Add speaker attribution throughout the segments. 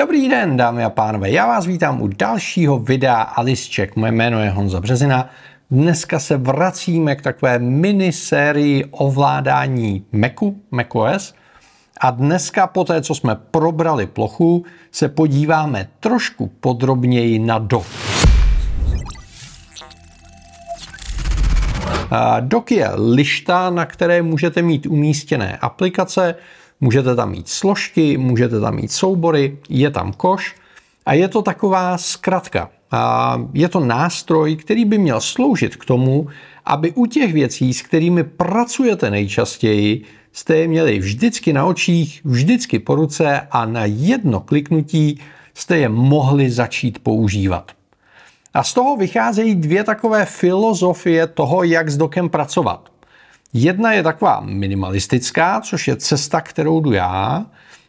Speaker 1: Dobrý den, dámy a pánové, já vás vítám u dalšího videa Alice Check. Moje jméno je Honza Březina. Dneska se vracíme k takové minisérii ovládání Macu, macOS. A dneska po té, co jsme probrali plochu, se podíváme trošku podrobněji na dock. Dock je lišta, na které můžete mít umístěné aplikace, Můžete tam mít složky, můžete tam mít soubory, je tam koš a je to taková zkratka. Je to nástroj, který by měl sloužit k tomu, aby u těch věcí, s kterými pracujete nejčastěji, jste je měli vždycky na očích, vždycky po ruce a na jedno kliknutí jste je mohli začít používat. A z toho vycházejí dvě takové filozofie toho, jak s dokem pracovat. Jedna je taková minimalistická, což je cesta, kterou jdu já,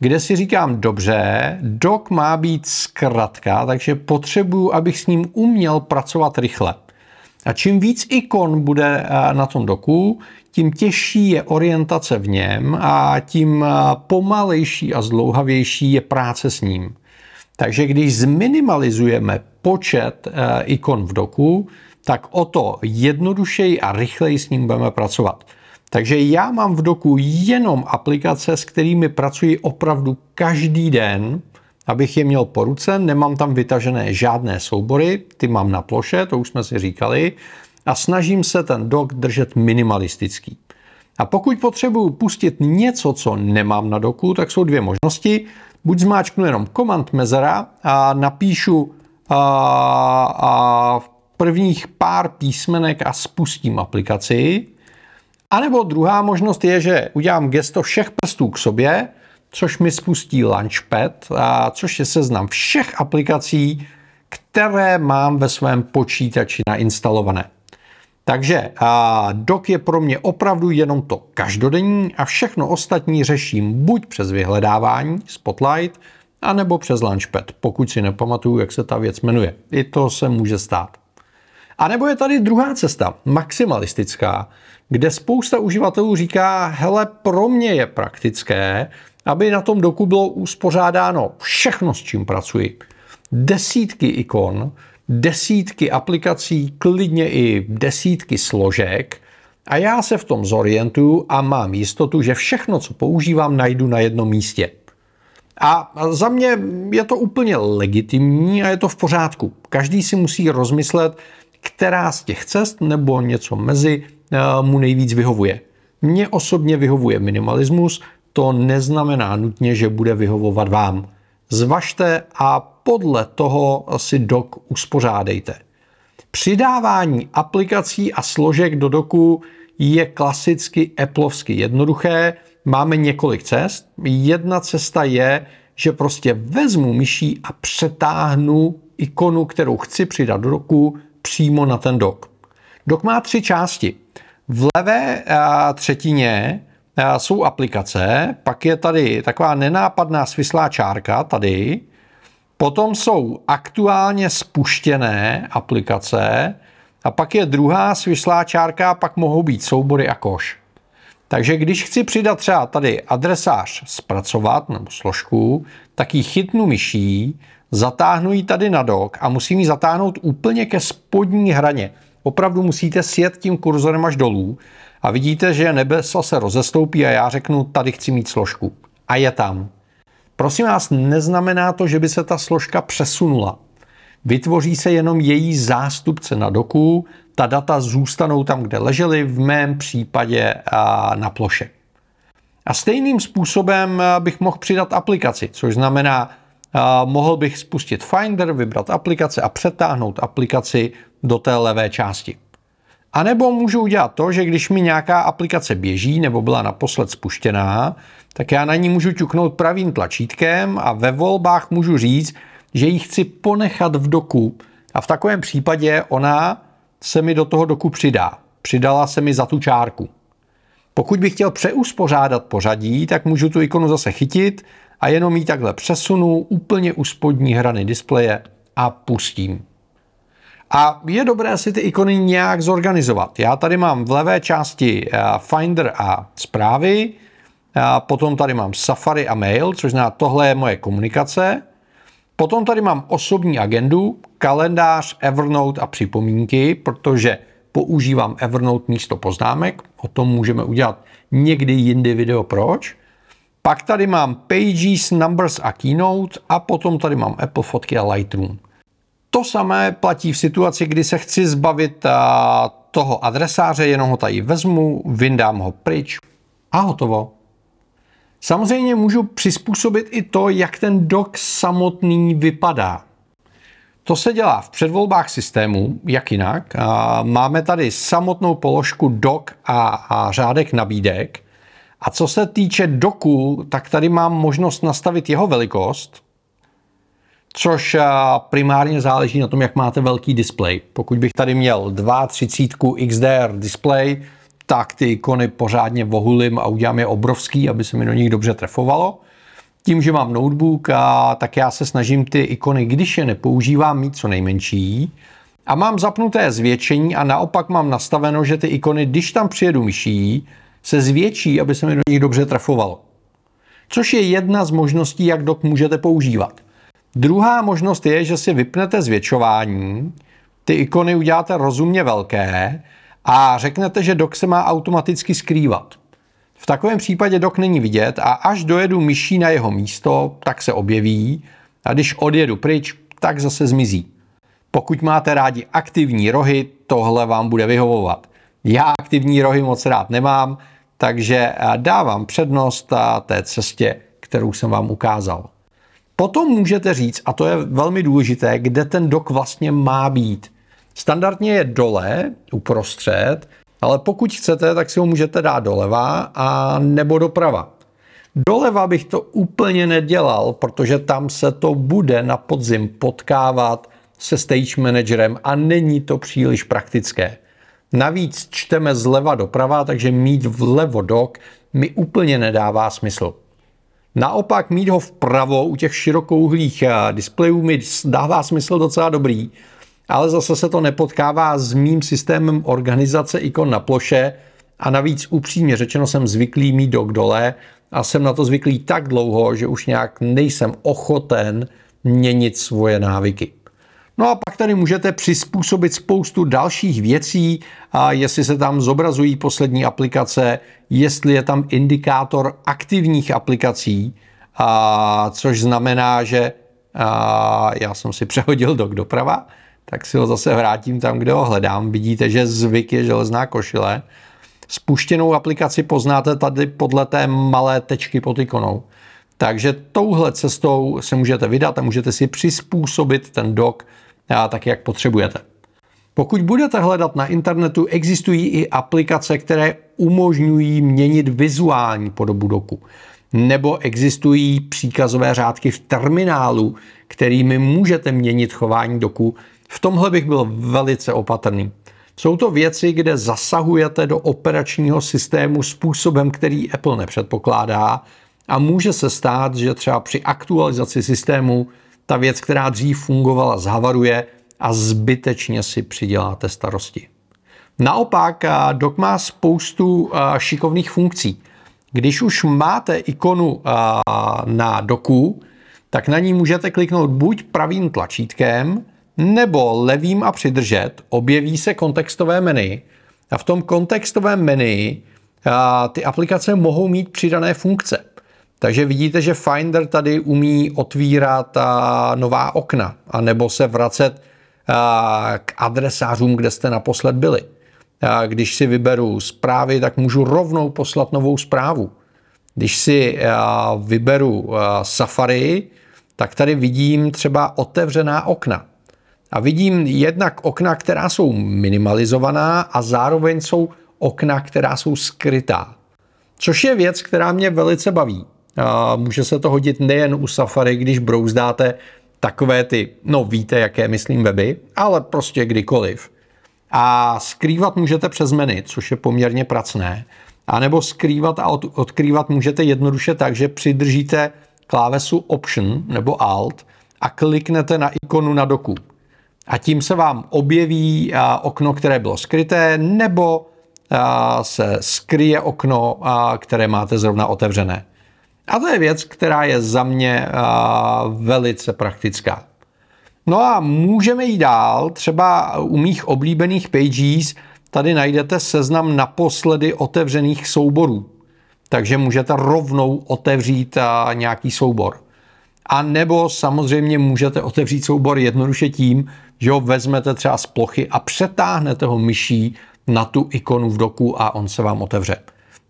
Speaker 1: kde si říkám, dobře, dok má být zkratka, takže potřebuju, abych s ním uměl pracovat rychle. A čím víc ikon bude eh, na tom doku, tím těžší je orientace v něm a tím eh, pomalejší a zdlouhavější je práce s ním. Takže když zminimalizujeme počet eh, ikon v doku, tak o to jednodušeji a rychleji s ním budeme pracovat. Takže já mám v doku jenom aplikace, s kterými pracuji opravdu každý den, abych je měl po ruce, nemám tam vytažené žádné soubory, ty mám na ploše, to už jsme si říkali, a snažím se ten dok držet minimalistický. A pokud potřebuju pustit něco, co nemám na doku, tak jsou dvě možnosti. Buď zmáčknu jenom komand mezera a napíšu a, a prvních pár písmenek a spustím aplikaci. A nebo druhá možnost je, že udělám gesto všech prstů k sobě, což mi spustí Launchpad, a což je seznam všech aplikací, které mám ve svém počítači nainstalované. Takže a dok je pro mě opravdu jenom to každodenní a všechno ostatní řeším buď přes vyhledávání Spotlight, anebo přes Launchpad, pokud si nepamatuju, jak se ta věc jmenuje. I to se může stát. A nebo je tady druhá cesta, maximalistická, kde spousta uživatelů říká, hele, pro mě je praktické, aby na tom doku bylo uspořádáno všechno, s čím pracuji. Desítky ikon, desítky aplikací, klidně i desítky složek a já se v tom zorientuju a mám jistotu, že všechno, co používám, najdu na jednom místě. A za mě je to úplně legitimní a je to v pořádku. Každý si musí rozmyslet, která z těch cest nebo něco mezi eh, mu nejvíc vyhovuje. Mně osobně vyhovuje minimalismus, to neznamená nutně, že bude vyhovovat vám. Zvažte a podle toho si dok uspořádejte. Přidávání aplikací a složek do doku je klasicky Appleovsky jednoduché. Máme několik cest. Jedna cesta je, že prostě vezmu myší a přetáhnu ikonu, kterou chci přidat do doku, přímo na ten dok. Dok má tři části. V levé a, třetině a, jsou aplikace, pak je tady taková nenápadná svislá čárka tady, potom jsou aktuálně spuštěné aplikace a pak je druhá svislá čárka, pak mohou být soubory a koš. Takže když chci přidat třeba tady adresář zpracovat nebo složku, tak ji chytnu myší, zatáhnu ji tady na dok a musím ji zatáhnout úplně ke spodní hraně. Opravdu musíte sjet tím kurzorem až dolů a vidíte, že nebesa se rozestoupí a já řeknu, tady chci mít složku. A je tam. Prosím vás, neznamená to, že by se ta složka přesunula. Vytvoří se jenom její zástupce na doku, ta data zůstanou tam, kde ležely, v mém případě na ploše. A stejným způsobem bych mohl přidat aplikaci, což znamená, mohl bych spustit Finder, vybrat aplikace a přetáhnout aplikaci do té levé části. A nebo můžu udělat to, že když mi nějaká aplikace běží nebo byla naposled spuštěná, tak já na ní můžu ťuknout pravým tlačítkem a ve volbách můžu říct, že ji chci ponechat v doku. A v takovém případě ona se mi do toho doku přidá. Přidala se mi za tu čárku. Pokud bych chtěl přeuspořádat pořadí, tak můžu tu ikonu zase chytit a jenom ji takhle přesunu úplně u spodní hrany displeje a pustím. A je dobré si ty ikony nějak zorganizovat. Já tady mám v levé části eh, Finder a zprávy, a potom tady mám Safari a mail, což znamená, tohle je moje komunikace. Potom tady mám osobní agendu, kalendář, Evernote a připomínky, protože používám Evernote místo poznámek. O tom můžeme udělat někdy jindy video proč. Pak tady mám Pages, Numbers a Keynote a potom tady mám Apple fotky a Lightroom. To samé platí v situaci, kdy se chci zbavit toho adresáře, jenom ho tady vezmu, vyndám ho pryč a hotovo. Samozřejmě můžu přizpůsobit i to, jak ten dok samotný vypadá. To se dělá v předvolbách systému, jak jinak. Máme tady samotnou položku dok a, a řádek nabídek. A co se týče doku, tak tady mám možnost nastavit jeho velikost, což primárně záleží na tom, jak máte velký display. Pokud bych tady měl 2.30 XDR display, tak ty ikony pořádně vohulím a udělám je obrovský, aby se mi do nich dobře trefovalo. Tím, že mám notebook, a, tak já se snažím ty ikony, když je nepoužívám, mít co nejmenší. A mám zapnuté zvětšení a naopak mám nastaveno, že ty ikony, když tam přijedu myší, se zvětší, aby se mi do nich dobře trefovalo. Což je jedna z možností, jak dok můžete používat. Druhá možnost je, že si vypnete zvětšování, ty ikony uděláte rozumně velké a řeknete, že dok se má automaticky skrývat. V takovém případě dok není vidět a až dojedu myší na jeho místo, tak se objeví a když odjedu pryč, tak zase zmizí. Pokud máte rádi aktivní rohy, tohle vám bude vyhovovat. Já aktivní rohy moc rád nemám, takže dávám přednost té cestě, kterou jsem vám ukázal. Potom můžete říct, a to je velmi důležité, kde ten dok vlastně má být. Standardně je dole, uprostřed, ale pokud chcete, tak si ho můžete dát doleva a nebo doprava. Doleva bych to úplně nedělal, protože tam se to bude na podzim potkávat se stage managerem a není to příliš praktické. Navíc čteme zleva doprava, takže mít vlevo dok mi úplně nedává smysl. Naopak mít ho vpravo u těch širokouhlých eh, displejů mi dává smysl docela dobrý, ale zase se to nepotkává s mým systémem organizace ikon na ploše a navíc upřímně řečeno jsem zvyklý mít dok dole a jsem na to zvyklý tak dlouho, že už nějak nejsem ochoten měnit svoje návyky. No a pak tady můžete přizpůsobit spoustu dalších věcí, a jestli se tam zobrazují poslední aplikace, jestli je tam indikátor aktivních aplikací, a což znamená, že a já jsem si přehodil dok doprava, tak si ho zase vrátím tam, kde ho hledám. Vidíte, že zvyk je železná košile. Spuštěnou aplikaci poznáte tady podle té malé tečky pod ikonou. Takže touhle cestou se můžete vydat a můžete si přizpůsobit ten dok tak, jak potřebujete. Pokud budete hledat na internetu, existují i aplikace, které umožňují měnit vizuální podobu doku. Nebo existují příkazové řádky v terminálu, kterými můžete měnit chování doku v tomhle bych byl velice opatrný. Jsou to věci, kde zasahujete do operačního systému způsobem, který Apple nepředpokládá a může se stát, že třeba při aktualizaci systému ta věc, která dřív fungovala, zhavaruje a zbytečně si přiděláte starosti. Naopak, Doc má spoustu šikovných funkcí. Když už máte ikonu na doku, tak na ní můžete kliknout buď pravým tlačítkem, nebo levým a přidržet, objeví se kontextové menu a v tom kontextovém menu ty aplikace mohou mít přidané funkce. Takže vidíte, že Finder tady umí otvírat nová okna, a nebo se vracet k adresářům, kde jste naposled byli. Když si vyberu zprávy, tak můžu rovnou poslat novou zprávu. Když si vyberu Safari, tak tady vidím třeba otevřená okna a vidím jednak okna, která jsou minimalizovaná a zároveň jsou okna, která jsou skrytá. Což je věc, která mě velice baví. A může se to hodit nejen u Safari, když brouzdáte takové ty, no víte, jaké myslím weby, ale prostě kdykoliv. A skrývat můžete přes menu, což je poměrně pracné. A nebo skrývat a od, odkrývat můžete jednoduše tak, že přidržíte klávesu Option nebo Alt a kliknete na ikonu na doku a tím se vám objeví okno, které bylo skryté, nebo se skryje okno, které máte zrovna otevřené. A to je věc, která je za mě velice praktická. No a můžeme jít dál, třeba u mých oblíbených pages tady najdete seznam naposledy otevřených souborů. Takže můžete rovnou otevřít nějaký soubor. A nebo samozřejmě můžete otevřít soubor jednoduše tím, že ho vezmete třeba z plochy a přetáhnete ho myší na tu ikonu v doku a on se vám otevře.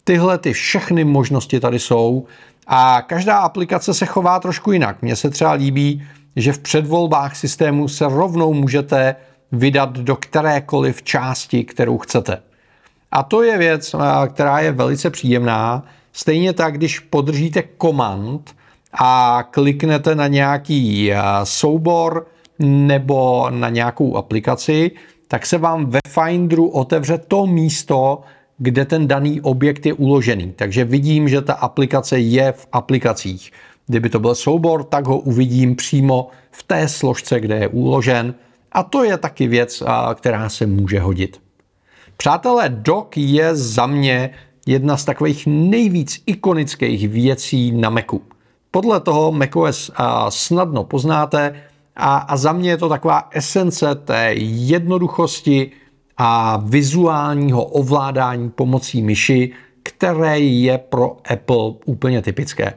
Speaker 1: Tyhle ty všechny možnosti tady jsou a každá aplikace se chová trošku jinak. Mně se třeba líbí, že v předvolbách systému se rovnou můžete vydat do kterékoliv části, kterou chcete. A to je věc, která je velice příjemná. Stejně tak, když podržíte komand a kliknete na nějaký soubor nebo na nějakou aplikaci, tak se vám ve Finderu otevře to místo, kde ten daný objekt je uložený. Takže vidím, že ta aplikace je v aplikacích. Kdyby to byl soubor, tak ho uvidím přímo v té složce, kde je uložen. A to je taky věc, která se může hodit. Přátelé, doc je za mě jedna z takových nejvíc ikonických věcí na Macu. Podle toho macOS snadno poznáte a, a za mě je to taková esence té jednoduchosti a vizuálního ovládání pomocí myši, které je pro Apple úplně typické.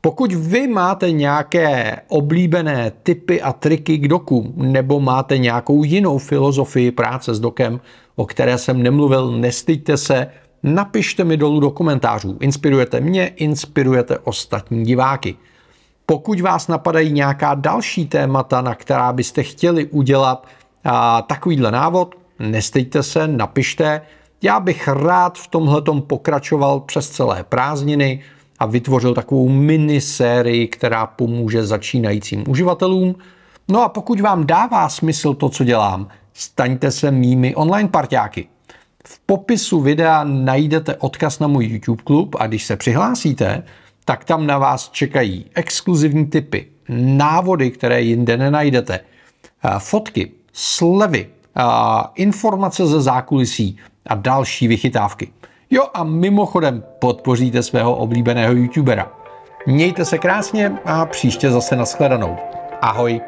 Speaker 1: Pokud vy máte nějaké oblíbené typy a triky k doku, nebo máte nějakou jinou filozofii práce s dokem, o které jsem nemluvil, nestyďte se, napište mi dolů do komentářů. Inspirujete mě, inspirujete ostatní diváky. Pokud vás napadají nějaká další témata, na která byste chtěli udělat a, takovýhle návod, nestejte se, napište. Já bych rád v tomhletom pokračoval přes celé prázdniny a vytvořil takovou minisérii, která pomůže začínajícím uživatelům. No a pokud vám dává smysl to, co dělám, staňte se mými online parťáky. V popisu videa najdete odkaz na můj YouTube klub a když se přihlásíte, tak tam na vás čekají exkluzivní typy, návody, které jinde nenajdete, fotky, slevy, informace ze zákulisí a další vychytávky. Jo a mimochodem podpoříte svého oblíbeného youtubera. Mějte se krásně a příště zase nashledanou. Ahoj.